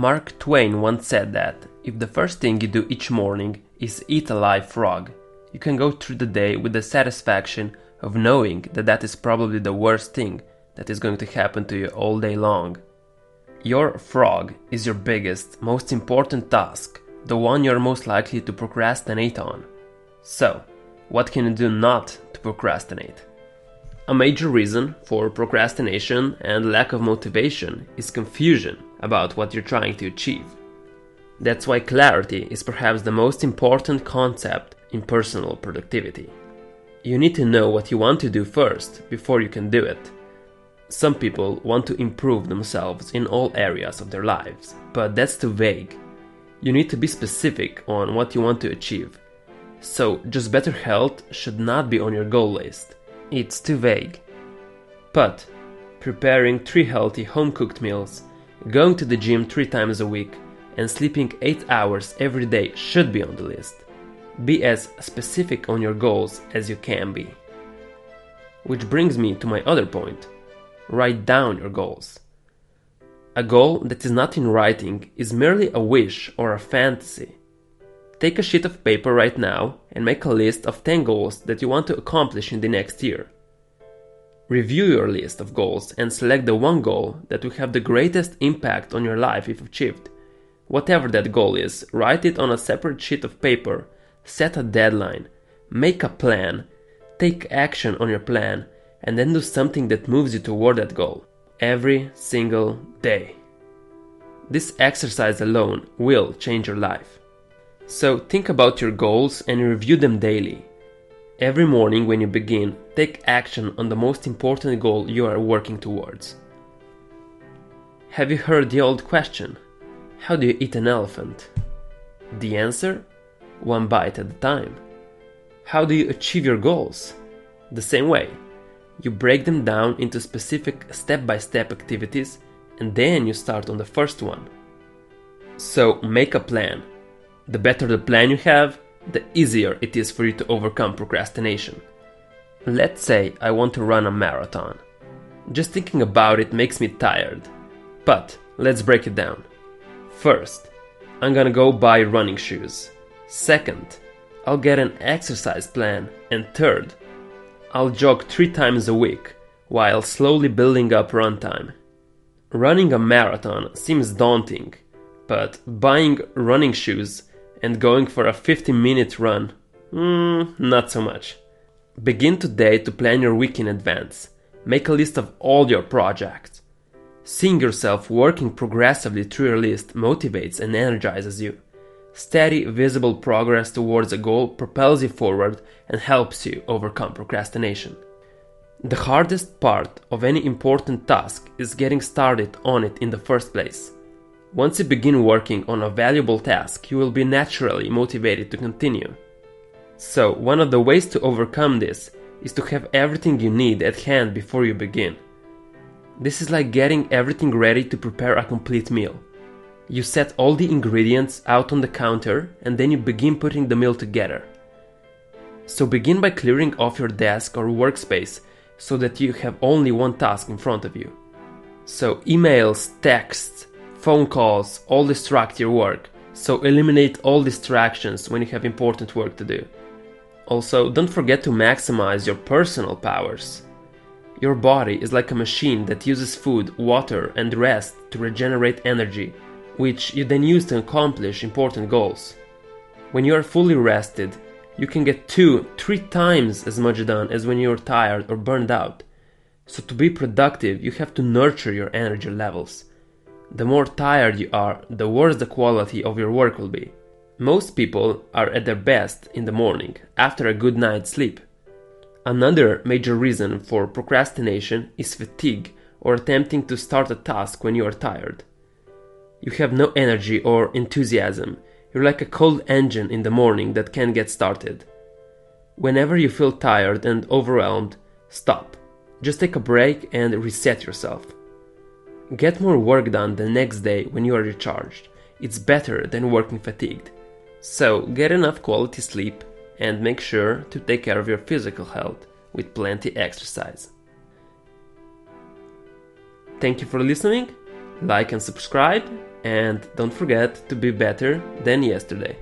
Mark Twain once said that if the first thing you do each morning is eat a live frog, you can go through the day with the satisfaction of knowing that that is probably the worst thing that is going to happen to you all day long. Your frog is your biggest, most important task, the one you're most likely to procrastinate on. So, what can you do not to procrastinate? A major reason for procrastination and lack of motivation is confusion about what you're trying to achieve. That's why clarity is perhaps the most important concept in personal productivity. You need to know what you want to do first before you can do it. Some people want to improve themselves in all areas of their lives, but that's too vague. You need to be specific on what you want to achieve. So, just better health should not be on your goal list it's too vague. But preparing three healthy home cooked meals, going to the gym three times a week, and sleeping 8 hours every day should be on the list. Be as specific on your goals as you can be. Which brings me to my other point write down your goals. A goal that is not in writing is merely a wish or a fantasy. Take a sheet of paper right now and make a list of 10 goals that you want to accomplish in the next year. Review your list of goals and select the one goal that will have the greatest impact on your life if achieved. Whatever that goal is, write it on a separate sheet of paper, set a deadline, make a plan, take action on your plan, and then do something that moves you toward that goal every single day. This exercise alone will change your life. So think about your goals and review them daily. Every morning when you begin, take action on the most important goal you are working towards. Have you heard the old question? How do you eat an elephant? The answer? One bite at a time. How do you achieve your goals? The same way. You break them down into specific step by step activities and then you start on the first one. So make a plan the better the plan you have, the easier it is for you to overcome procrastination. Let's say I want to run a marathon. Just thinking about it makes me tired. But let's break it down. First, I'm gonna go buy running shoes. Second, I'll get an exercise plan. And third, I'll jog three times a week while slowly building up run time. Running a marathon seems daunting, but buying running shoes and going for a 15 minute run? Hmm, not so much. Begin today to plan your week in advance. Make a list of all your projects. Seeing yourself working progressively through your list motivates and energizes you. Steady, visible progress towards a goal propels you forward and helps you overcome procrastination. The hardest part of any important task is getting started on it in the first place. Once you begin working on a valuable task, you will be naturally motivated to continue. So, one of the ways to overcome this is to have everything you need at hand before you begin. This is like getting everything ready to prepare a complete meal. You set all the ingredients out on the counter and then you begin putting the meal together. So begin by clearing off your desk or workspace so that you have only one task in front of you. So emails, texts, phone calls all distract your work, so eliminate all distractions when you have important work to do. Also, don't forget to maximize your personal powers. Your body is like a machine that uses food, water, and rest to regenerate energy, which you then use to accomplish important goals. When you are fully rested, you can get two, three times as much done as when you are tired or burned out. So, to be productive, you have to nurture your energy levels. The more tired you are, the worse the quality of your work will be. Most people are at their best in the morning, after a good night's sleep. Another major reason for procrastination is fatigue or attempting to start a task when you are tired. You have no energy or enthusiasm. You're like a cold engine in the morning that can't get started. Whenever you feel tired and overwhelmed, stop. Just take a break and reset yourself. Get more work done the next day when you are recharged. It's better than working fatigued. So, get enough quality sleep and make sure to take care of your physical health with plenty exercise. Thank you for listening. Like and subscribe and don't forget to be better than yesterday.